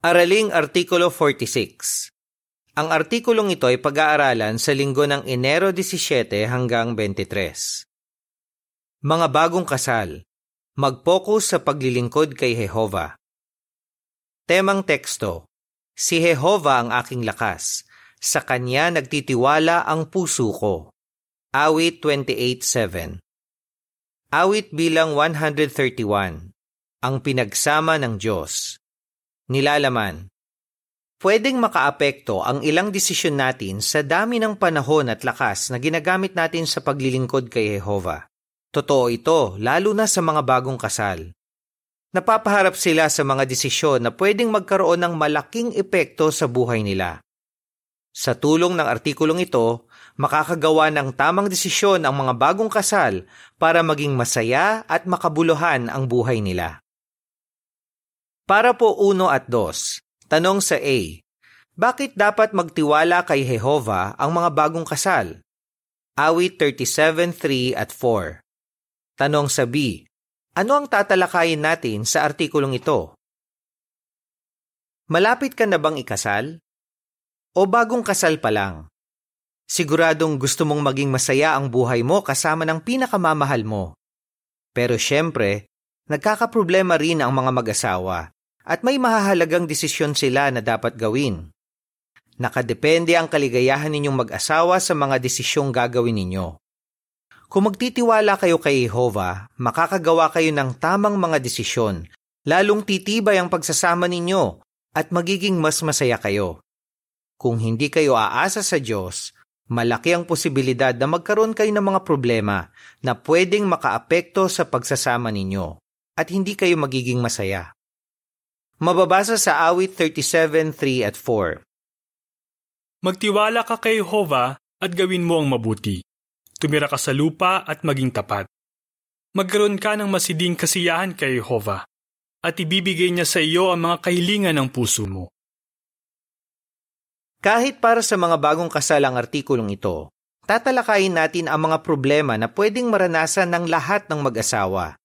Araling Artikulo 46 Ang artikulong ito ay pag-aaralan sa linggo ng Enero 17 hanggang 23. Mga bagong kasal, mag-focus sa paglilingkod kay Jehova. Temang teksto, Si Jehova ang aking lakas, sa Kanya nagtitiwala ang puso ko. Awit 28.7 Awit bilang 131 Ang pinagsama ng Diyos Nilalaman Pwedeng makaapekto ang ilang desisyon natin sa dami ng panahon at lakas na ginagamit natin sa paglilingkod kay Jehova. Totoo ito, lalo na sa mga bagong kasal. Napapaharap sila sa mga desisyon na pwedeng magkaroon ng malaking epekto sa buhay nila. Sa tulong ng artikulong ito, makakagawa ng tamang desisyon ang mga bagong kasal para maging masaya at makabuluhan ang buhay nila. Para po uno at dos, tanong sa A. Bakit dapat magtiwala kay Jehova ang mga bagong kasal? Awit 37.3 at 4. Tanong sa B. Ano ang tatalakayin natin sa artikulong ito? Malapit ka na bang ikasal? O bagong kasal pa lang? Siguradong gusto mong maging masaya ang buhay mo kasama ng pinakamamahal mo. Pero syempre, nagkakaproblema rin ang mga mag-asawa at may mahahalagang desisyon sila na dapat gawin. Nakadepende ang kaligayahan ninyong mag-asawa sa mga desisyong gagawin ninyo. Kung magtitiwala kayo kay Jehova, makakagawa kayo ng tamang mga desisyon, lalong titibay ang pagsasama ninyo at magiging mas masaya kayo. Kung hindi kayo aasa sa Diyos, malaki ang posibilidad na magkaroon kayo ng mga problema na pwedeng makaapekto sa pagsasama ninyo at hindi kayo magiging masaya. Mababasa sa awit 37.3 at 4. Magtiwala ka kay Jehova at gawin mo ang mabuti. Tumira ka sa lupa at maging tapat. Magkaroon ka ng masiding kasiyahan kay Jehova at ibibigay niya sa iyo ang mga kahilingan ng puso mo. Kahit para sa mga bagong kasal ang artikulong ito, tatalakayin natin ang mga problema na pwedeng maranasan ng lahat ng mag-asawa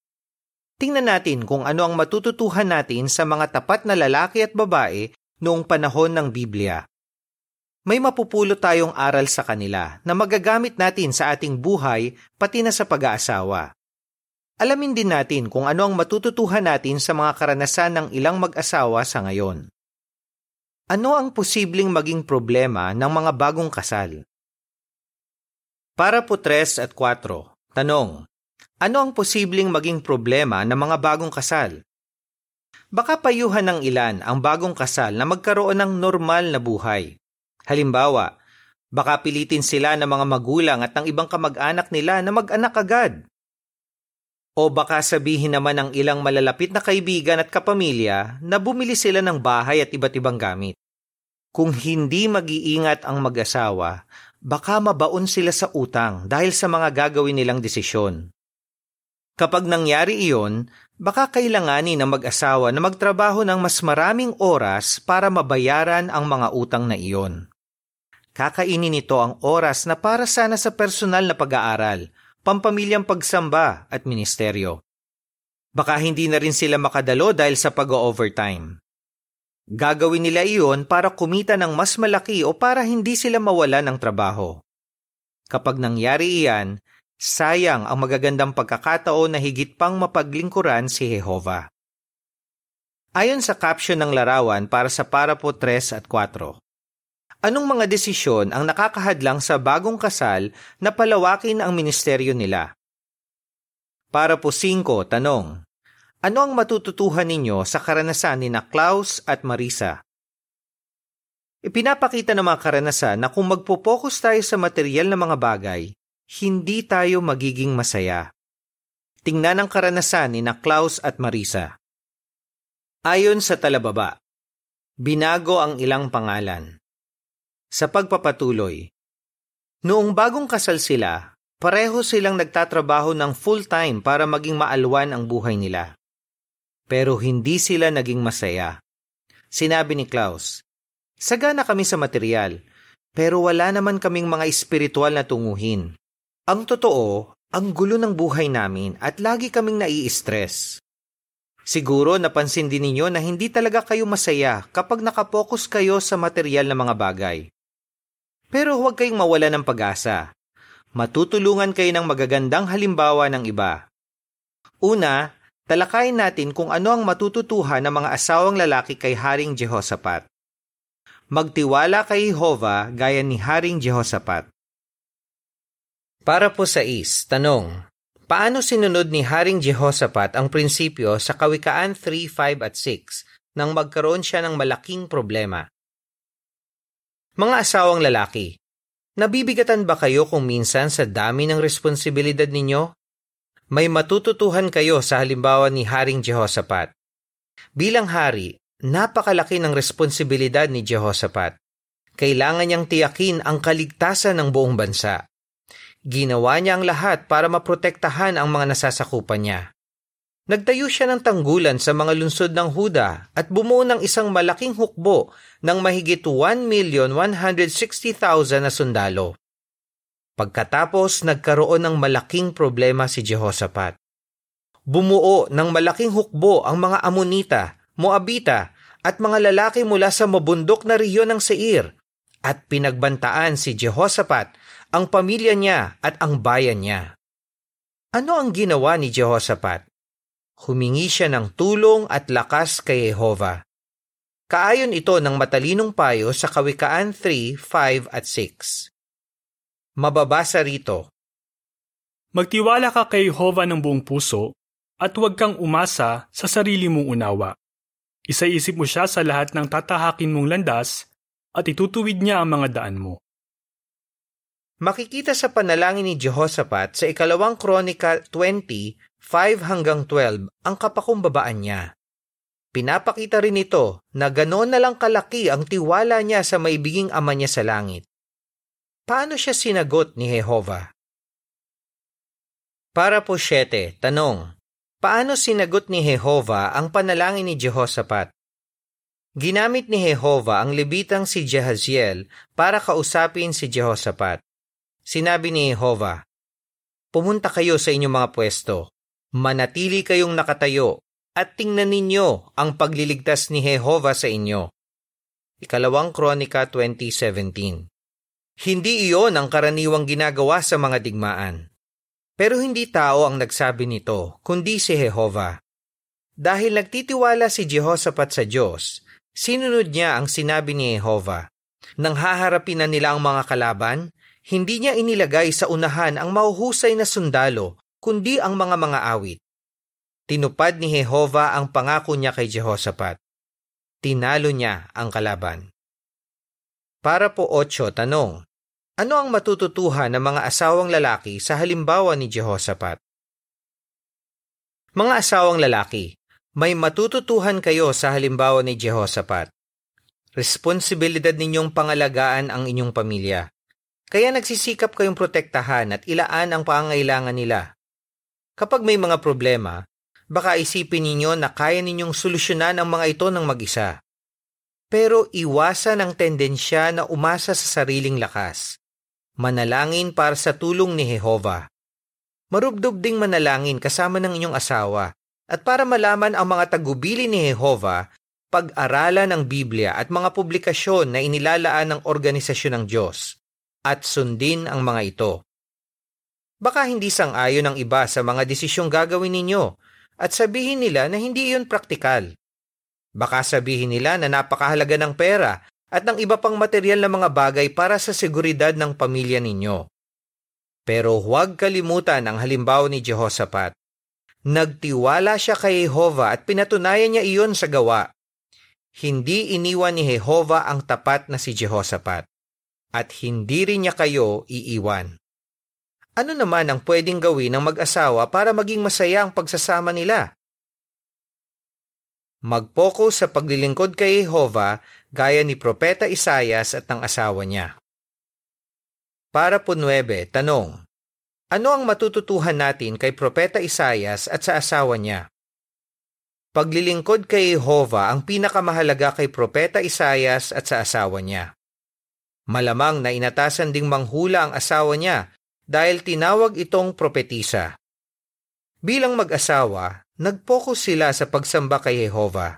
Tingnan natin kung ano ang matututuhan natin sa mga tapat na lalaki at babae noong panahon ng Biblia. May mapupulot tayong aral sa kanila na magagamit natin sa ating buhay pati na sa pag-aasawa. Alamin din natin kung ano ang matututuhan natin sa mga karanasan ng ilang mag-asawa sa ngayon. Ano ang posibleng maging problema ng mga bagong kasal? Para po 3 at 4, tanong, ano ang posibleng maging problema ng mga bagong kasal? Baka payuhan ng ilan ang bagong kasal na magkaroon ng normal na buhay. Halimbawa, baka pilitin sila ng mga magulang at ng ibang kamag-anak nila na mag-anak agad. O baka sabihin naman ng ilang malalapit na kaibigan at kapamilya na bumili sila ng bahay at iba't ibang gamit. Kung hindi mag-iingat ang mag-asawa, baka mabaon sila sa utang dahil sa mga gagawin nilang desisyon. Kapag nangyari iyon, baka kailanganin ng mag-asawa na magtrabaho ng mas maraming oras para mabayaran ang mga utang na iyon. Kakainin nito ang oras na para sana sa personal na pag-aaral, pampamilyang pagsamba at ministeryo. Baka hindi na rin sila makadalo dahil sa pag-overtime. Gagawin nila iyon para kumita ng mas malaki o para hindi sila mawala ng trabaho. Kapag nangyari iyan, Sayang ang magagandang pagkakataon na higit pang mapaglingkuran si Jehova. Ayon sa caption ng larawan para sa parapo 3 at 4, Anong mga desisyon ang nakakahadlang sa bagong kasal na palawakin ang ministeryo nila? Para po 5, tanong. Ano ang matututuhan ninyo sa karanasan ni na Klaus at Marisa? Ipinapakita ng mga karanasan na kung magpo-focus tayo sa material na mga bagay, hindi tayo magiging masaya. Tingnan ang karanasan ni na Klaus at Marisa. Ayon sa talababa, binago ang ilang pangalan. Sa pagpapatuloy, noong bagong kasal sila, pareho silang nagtatrabaho ng full-time para maging maalwan ang buhay nila. Pero hindi sila naging masaya. Sinabi ni Klaus, Sagana kami sa material, pero wala naman kaming mga espiritual na tunguhin. Ang totoo, ang gulo ng buhay namin at lagi kaming nai-stress. Siguro napansin din ninyo na hindi talaga kayo masaya kapag nakapokus kayo sa material na mga bagay. Pero huwag kayong mawala ng pag-asa. Matutulungan kayo ng magagandang halimbawa ng iba. Una, talakayin natin kung ano ang matututuhan ng mga asawang lalaki kay Haring Jehoshaphat. Magtiwala kay Jehovah gaya ni Haring Jehoshaphat. Para po sa is, tanong, Paano sinunod ni Haring Jehoshaphat ang prinsipyo sa Kawikaan 3, 5 at 6 nang magkaroon siya ng malaking problema? Mga asawang lalaki, nabibigatan ba kayo kung minsan sa dami ng responsibilidad ninyo? May matututuhan kayo sa halimbawa ni Haring Jehoshaphat. Bilang hari, napakalaki ng responsibilidad ni Jehoshaphat. Kailangan niyang tiyakin ang kaligtasan ng buong bansa. Ginawa niya ang lahat para maprotektahan ang mga nasasakupan niya. Nagtayo siya ng tanggulan sa mga lungsod ng Huda at bumuo ng isang malaking hukbo ng mahigit 1,160,000 na sundalo. Pagkatapos, nagkaroon ng malaking problema si Jehoshaphat. Bumuo ng malaking hukbo ang mga Amonita, Moabita at mga lalaki mula sa mabundok na riyon ng Seir at pinagbantaan si Jehoshaphat ang pamilya niya at ang bayan niya. Ano ang ginawa ni Jehoshaphat? Humingi siya ng tulong at lakas kay Jehovah. Kaayon ito ng matalinong payo sa Kawikaan 3, 5 at 6. Mababasa rito. Magtiwala ka kay Jehovah ng buong puso at huwag kang umasa sa sarili mong unawa. Isaisip mo siya sa lahat ng tatahakin mong landas at itutuwid niya ang mga daan mo. Makikita sa panalangin ni Jehoshaphat sa ikalawang kronika 20, 5 hanggang 12 ang kapakumbabaan niya. Pinapakita rin ito na ganoon na lang kalaki ang tiwala niya sa maibiging ama niya sa langit. Paano siya sinagot ni Jehovah? Para po 7, tanong. Paano sinagot ni Jehovah ang panalangin ni Jehoshaphat? Ginamit ni Jehovah ang libitang si Jehaziel para kausapin si Jehoshaphat. Sinabi ni Jehovah, Pumunta kayo sa inyong mga pwesto, manatili kayong nakatayo, at tingnan ninyo ang pagliligtas ni Jehovah sa inyo. Ikalawang Kronika 2017 Hindi iyon ang karaniwang ginagawa sa mga digmaan. Pero hindi tao ang nagsabi nito, kundi si Jehovah. Dahil nagtitiwala si Jehoshaphat sa Diyos, sinunod niya ang sinabi ni Jehovah. Nang haharapin na nila ang mga kalaban, hindi niya inilagay sa unahan ang mahuhusay na sundalo, kundi ang mga mga awit. Tinupad ni Jehova ang pangako niya kay Jehoshaphat. Tinalo niya ang kalaban. Para po 8, tanong. Ano ang matututuhan ng mga asawang lalaki sa halimbawa ni Jehoshaphat? Mga asawang lalaki, may matututuhan kayo sa halimbawa ni Jehoshaphat. Responsibilidad ninyong pangalagaan ang inyong pamilya. Kaya nagsisikap kayong protektahan at ilaan ang pangangailangan nila. Kapag may mga problema, baka isipin ninyo na kaya ninyong solusyonan ang mga ito ng mag-isa. Pero iwasan ang tendensya na umasa sa sariling lakas. Manalangin para sa tulong ni Jehova. Marubdob ding manalangin kasama ng inyong asawa at para malaman ang mga tagubili ni Jehova, pag-aralan ng Biblia at mga publikasyon na inilalaan ng organisasyon ng Diyos at sundin ang mga ito. Baka hindi sang-ayon ang iba sa mga desisyong gagawin ninyo at sabihin nila na hindi iyon praktikal. Baka sabihin nila na napakahalaga ng pera at ng iba pang material na mga bagay para sa seguridad ng pamilya ninyo. Pero huwag kalimutan ang halimbawa ni Jehoshaphat. Nagtiwala siya kay Jehovah at pinatunayan niya iyon sa gawa. Hindi iniwan ni Jehovah ang tapat na si Jehoshaphat at hindi rin niya kayo iiwan. Ano naman ang pwedeng gawin ng mag-asawa para maging masaya ang pagsasama nila? Mag-focus sa paglilingkod kay Jehovah gaya ni Propeta Isayas at ng asawa niya. Para po 9, tanong. Ano ang matututuhan natin kay Propeta Isayas at sa asawa niya? Paglilingkod kay Jehovah ang pinakamahalaga kay Propeta Isayas at sa asawa niya. Malamang na inatasan ding manghula ang asawa niya dahil tinawag itong propetisa. Bilang mag-asawa, Nag-focus sila sa pagsamba kay Jehova.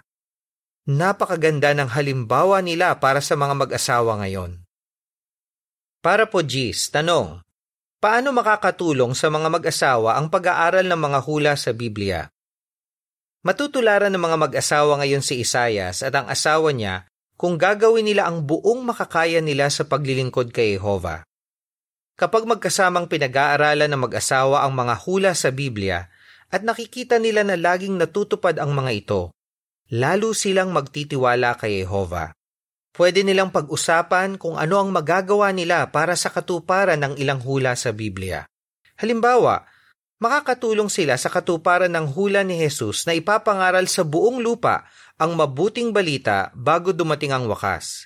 Napakaganda ng halimbawa nila para sa mga mag-asawa ngayon. Para po Gis, tanong, paano makakatulong sa mga mag-asawa ang pag-aaral ng mga hula sa Biblia? Matutularan ng mga mag-asawa ngayon si Isayas at ang asawa niya kung gagawin nila ang buong makakaya nila sa paglilingkod kay Jehova. Kapag magkasamang pinag-aaralan ng mag-asawa ang mga hula sa Biblia at nakikita nila na laging natutupad ang mga ito, lalo silang magtitiwala kay Jehova. Pwede nilang pag-usapan kung ano ang magagawa nila para sa katuparan ng ilang hula sa Biblia. Halimbawa, makakatulong sila sa katuparan ng hula ni Jesus na ipapangaral sa buong lupa ang mabuting balita bago dumating ang wakas.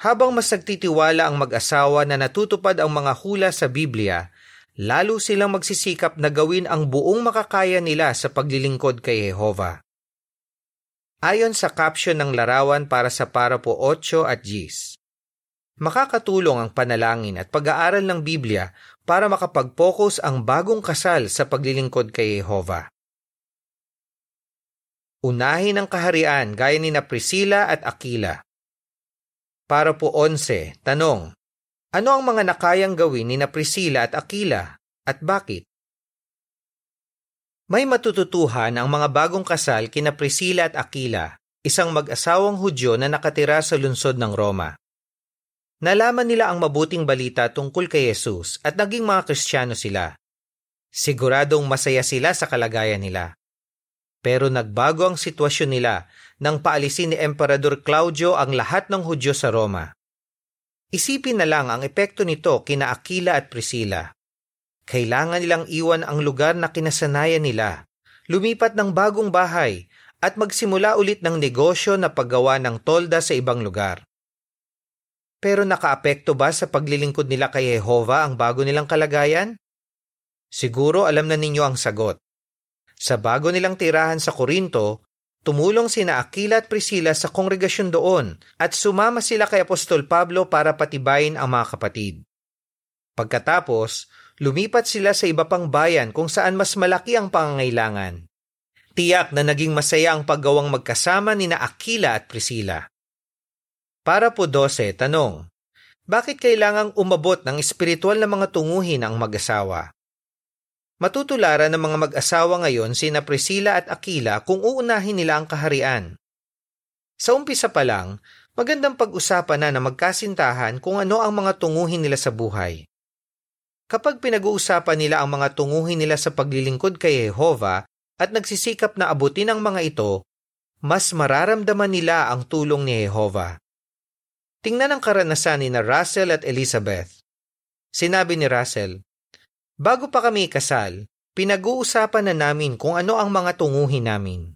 Habang mas nagtitiwala ang mag-asawa na natutupad ang mga hula sa Biblia, lalo silang magsisikap na gawin ang buong makakaya nila sa paglilingkod kay Jehova. Ayon sa caption ng larawan para sa parapo 8 at 10, makakatulong ang panalangin at pag-aaral ng Biblia para makapag-focus ang bagong kasal sa paglilingkod kay Jehova. Unahin ang kaharian gaya ni na Priscilla at Aquila. Para po 11, tanong, ano ang mga nakayang gawin ni na Priscilla at Aquila at bakit? May matututuhan ang mga bagong kasal kina Priscilla at Aquila, isang mag-asawang Hudyo na nakatira sa lungsod ng Roma. Nalaman nila ang mabuting balita tungkol kay Jesus at naging mga Kristiyano sila. Siguradong masaya sila sa kalagayan nila. Pero nagbago ang sitwasyon nila nang paalisin ni Emperador Claudio ang lahat ng Hudyo sa Roma. Isipin na lang ang epekto nito kina Aquila at Priscilla. Kailangan nilang iwan ang lugar na kinasanayan nila, lumipat ng bagong bahay, at magsimula ulit ng negosyo na paggawa ng tolda sa ibang lugar. Pero nakaapekto ba sa paglilingkod nila kay Jehova ang bago nilang kalagayan? Siguro alam na ninyo ang sagot. Sa bago nilang tirahan sa Korinto, tumulong sina Aquila at Priscilla sa kongregasyon doon at sumama sila kay Apostol Pablo para patibayin ang mga kapatid. Pagkatapos, lumipat sila sa iba pang bayan kung saan mas malaki ang pangangailangan. Tiyak na naging masaya ang paggawang magkasama ni na Aquila at Priscilla. Para po 12, tanong, bakit kailangang umabot ng espiritual na mga tunguhin ang mag-asawa? Matutularan ng mga mag-asawa ngayon sina Priscilla at Aquila kung uunahin nila ang kaharian. Sa umpisa pa lang, magandang pag-usapan na na magkasintahan kung ano ang mga tunguhin nila sa buhay. Kapag pinag-uusapan nila ang mga tunguhin nila sa paglilingkod kay Jehova at nagsisikap na abutin ang mga ito, mas mararamdaman nila ang tulong ni Jehova. Tingnan ang karanasan ni na Russell at Elizabeth. Sinabi ni Russell, Bago pa kami kasal, pinag-uusapan na namin kung ano ang mga tunguhin namin.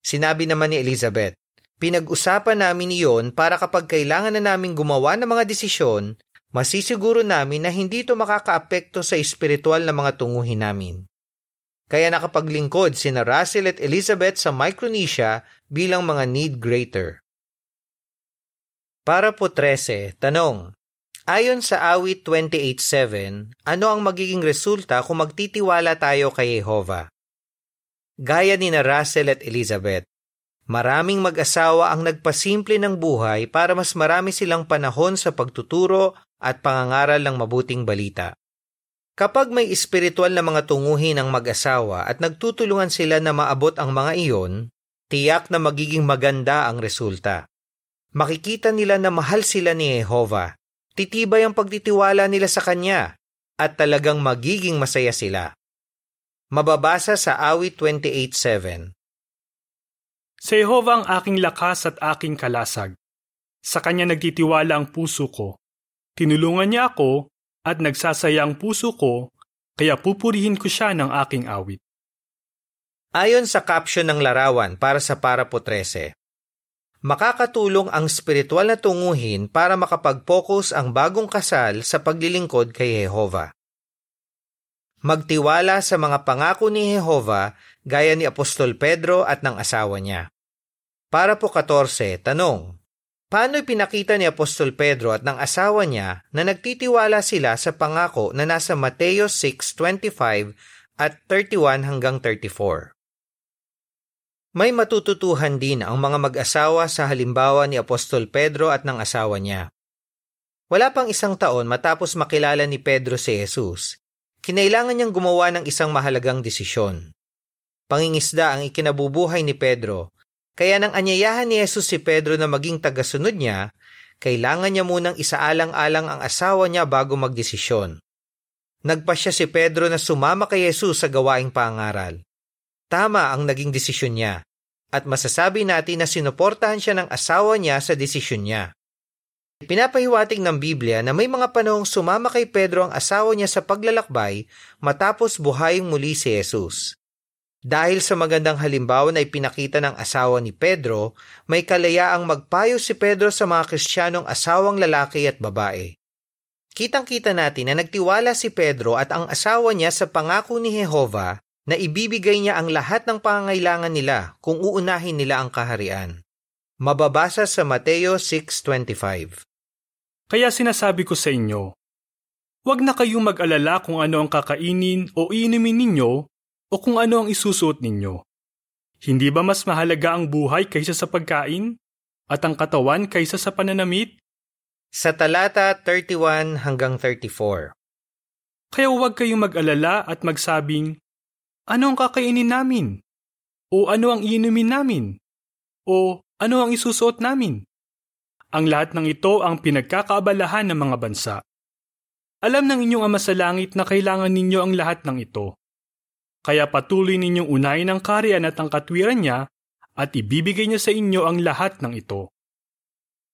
Sinabi naman ni Elizabeth, pinag-usapan namin iyon para kapag kailangan na namin gumawa ng mga desisyon, masisiguro namin na hindi ito makakaapekto sa espiritual na mga tunguhin namin. Kaya nakapaglingkod sina Russell at Elizabeth sa Micronesia bilang mga need greater. Para po 13, tanong. Ayon sa awit 28.7, ano ang magiging resulta kung magtitiwala tayo kay Jehova? Gaya ni na Russell at Elizabeth, maraming mag-asawa ang nagpasimple ng buhay para mas marami silang panahon sa pagtuturo at pangangaral ng mabuting balita. Kapag may espiritual na mga tunguhin ng mag-asawa at nagtutulungan sila na maabot ang mga iyon, tiyak na magiging maganda ang resulta. Makikita nila na mahal sila ni Jehova, titibay ang pagtitiwala nila sa Kanya, at talagang magiging masaya sila. Mababasa sa awit 28.7 Sa Jehova ang aking lakas at aking kalasag. Sa Kanya nagtitiwala ang puso ko. Tinulungan niya ako at nagsasaya ang puso ko, kaya pupurihin ko siya ng aking awit. Ayon sa caption ng larawan para sa Parapo 13, makakatulong ang spiritual na tunguhin para makapag-focus ang bagong kasal sa paglilingkod kay Jehova. Magtiwala sa mga pangako ni Jehova gaya ni Apostol Pedro at ng asawa niya. Para po 14, tanong, Paano ipinakita ni Apostol Pedro at ng asawa niya na nagtitiwala sila sa pangako na nasa Mateo 6:25 at 31 hanggang 34? May matututuhan din ang mga mag-asawa sa halimbawa ni Apostol Pedro at ng asawa niya. Wala pang isang taon matapos makilala ni Pedro si Jesus, kinailangan niyang gumawa ng isang mahalagang desisyon. Pangingisda ang ikinabubuhay ni Pedro, kaya nang anyayahan ni Jesus si Pedro na maging tagasunod niya, kailangan niya munang isaalang-alang ang asawa niya bago magdesisyon. Nagpasya si Pedro na sumama kay Jesus sa gawaing pangaral. Tama ang naging desisyon niya at masasabi natin na sinuportahan siya ng asawa niya sa desisyon niya. Pinapahiwatig ng Biblia na may mga panahong sumama kay Pedro ang asawa niya sa paglalakbay matapos buhaying muli si Jesus. Dahil sa magandang halimbawa na ipinakita ng asawa ni Pedro, may kalayaang magpayo si Pedro sa mga Kristiyanong asawang lalaki at babae. Kitang-kita natin na nagtiwala si Pedro at ang asawa niya sa pangako ni Jehova na ibibigay niya ang lahat ng pangangailangan nila kung uunahin nila ang kaharian. Mababasa sa Mateo 6.25 Kaya sinasabi ko sa inyo, huwag na kayong mag-alala kung ano ang kakainin o iinumin ninyo o kung ano ang isusuot ninyo. Hindi ba mas mahalaga ang buhay kaysa sa pagkain at ang katawan kaysa sa pananamit? Sa talata 31 hanggang 34 Kaya huwag kayong mag-alala at magsabing, ano ang kakainin namin? O ano ang iinumin namin? O ano ang isusuot namin? Ang lahat ng ito ang pinagkakaabalahan ng mga bansa. Alam ng inyong Ama sa Langit na kailangan ninyo ang lahat ng ito. Kaya patuloy ninyong unahin ang kariyan at ang katwiran niya at ibibigay niya sa inyo ang lahat ng ito.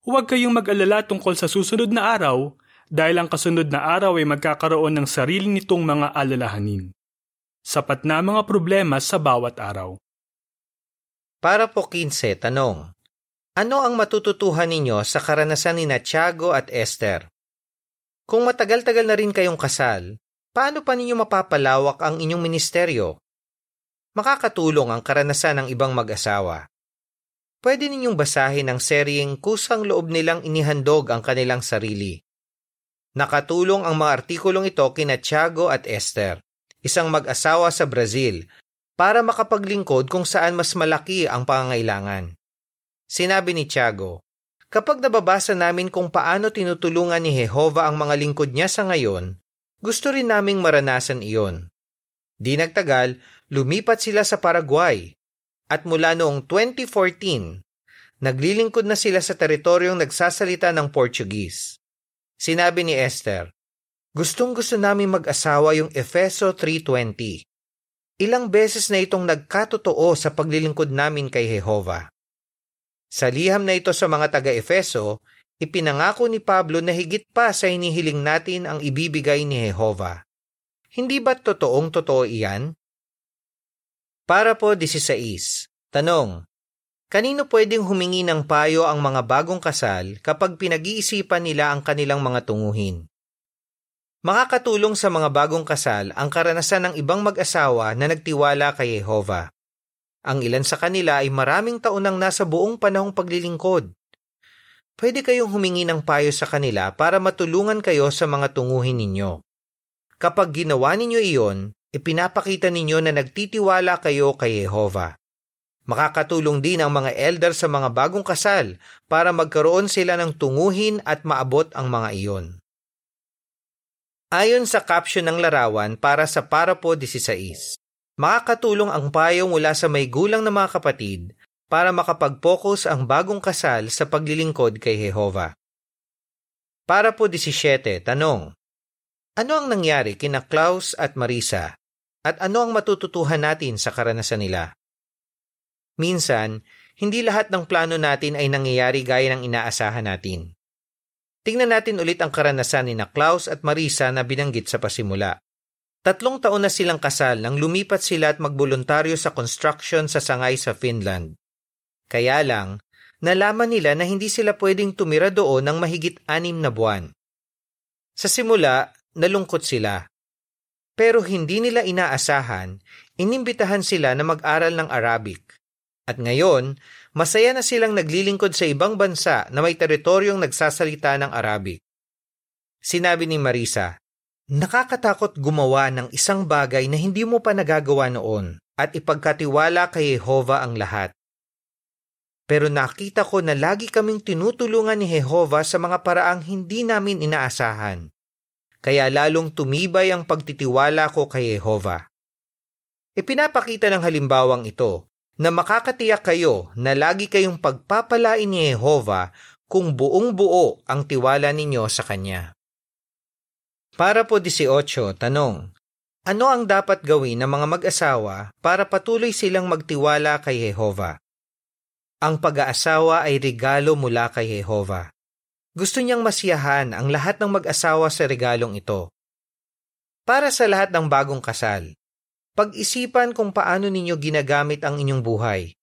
Huwag kayong mag-alala tungkol sa susunod na araw dahil ang kasunod na araw ay magkakaroon ng sarili nitong mga alalahanin. Sapat na mga problema sa bawat araw. Para po 15, tanong. Ano ang matututuhan ninyo sa karanasan ni Tiago at Esther? Kung matagal-tagal na rin kayong kasal, paano pa ninyo mapapalawak ang inyong ministeryo? Makakatulong ang karanasan ng ibang mag-asawa. Pwede ninyong basahin ang seryeng kusang loob nilang inihandog ang kanilang sarili. Nakatulong ang mga artikulong ito kina Tiago at Esther isang mag-asawa sa Brazil, para makapaglingkod kung saan mas malaki ang pangangailangan. Sinabi ni Tiago, Kapag nababasa namin kung paano tinutulungan ni Jehova ang mga lingkod niya sa ngayon, gusto rin naming maranasan iyon. Di nagtagal, lumipat sila sa Paraguay. At mula noong 2014, naglilingkod na sila sa teritoryong nagsasalita ng Portuguese. Sinabi ni Esther, Gustong gusto namin mag-asawa yung Efeso 3.20. Ilang beses na itong nagkatotoo sa paglilingkod namin kay Jehova. Sa liham na ito sa mga taga-Efeso, ipinangako ni Pablo na higit pa sa hinihiling natin ang ibibigay ni Jehova. Hindi ba totoong totoo iyan? Para po 16. Tanong. Kanino pwedeng humingi ng payo ang mga bagong kasal kapag pinag-iisipan nila ang kanilang mga tunguhin? Makakatulong sa mga bagong kasal ang karanasan ng ibang mag-asawa na nagtiwala kay Jehova. Ang ilan sa kanila ay maraming taon nang nasa buong panahong paglilingkod. Pwede kayong humingi ng payo sa kanila para matulungan kayo sa mga tunguhin ninyo. Kapag ginawa ninyo iyon, ipinapakita ninyo na nagtitiwala kayo kay Jehova. Makakatulong din ang mga elder sa mga bagong kasal para magkaroon sila ng tunguhin at maabot ang mga iyon. Ayon sa caption ng larawan para sa Parapo 16, makakatulong ang payo mula sa may gulang na mga kapatid para makapag-focus ang bagong kasal sa paglilingkod kay Jehova. Para po 17, tanong. Ano ang nangyari kina Klaus at Marisa at ano ang matututuhan natin sa karanasan nila? Minsan, hindi lahat ng plano natin ay nangyayari gaya ng inaasahan natin. Tingnan natin ulit ang karanasan ni na Klaus at Marisa na binanggit sa pasimula. Tatlong taon na silang kasal nang lumipat sila at magboluntaryo sa construction sa sangay sa Finland. Kaya lang, nalaman nila na hindi sila pwedeng tumira doon ng mahigit anim na buwan. Sa simula, nalungkot sila. Pero hindi nila inaasahan, inimbitahan sila na mag-aral ng Arabic. At ngayon, masaya na silang naglilingkod sa ibang bansa na may teritoryong nagsasalita ng Arabic. Sinabi ni Marisa, Nakakatakot gumawa ng isang bagay na hindi mo pa nagagawa noon at ipagkatiwala kay Jehova ang lahat. Pero nakita ko na lagi kaming tinutulungan ni Jehova sa mga paraang hindi namin inaasahan. Kaya lalong tumibay ang pagtitiwala ko kay Jehova. Ipinapakita ng halimbawang ito na makakatiyak kayo na lagi kayong pagpapalain ni Jehova kung buong buo ang tiwala ninyo sa Kanya. Para po 18, tanong. Ano ang dapat gawin ng mga mag-asawa para patuloy silang magtiwala kay Jehova? Ang pag-aasawa ay regalo mula kay Jehova. Gusto niyang masiyahan ang lahat ng mag-asawa sa regalong ito. Para sa lahat ng bagong kasal, pag-isipan kung paano ninyo ginagamit ang inyong buhay.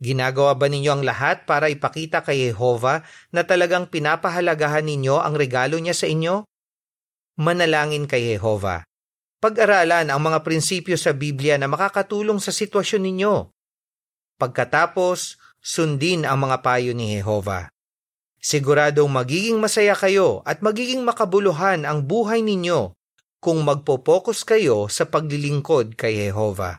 Ginagawa ba ninyo ang lahat para ipakita kay Jehova na talagang pinapahalagahan ninyo ang regalo niya sa inyo? Manalangin kay Jehova. Pag-aralan ang mga prinsipyo sa Biblia na makakatulong sa sitwasyon ninyo. Pagkatapos, sundin ang mga payo ni Jehova. Siguradong magiging masaya kayo at magiging makabuluhan ang buhay ninyo kung magpo-focus kayo sa paglilingkod kay Jehova.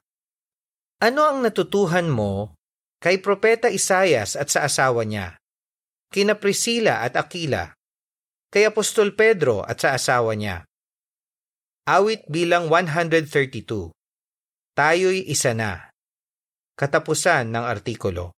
Ano ang natutuhan mo kay Propeta Isayas at sa asawa niya, kina Priscilla at Aquila, kay Apostol Pedro at sa asawa niya? Awit bilang 132 Tayo'y isa na. Katapusan ng artikulo.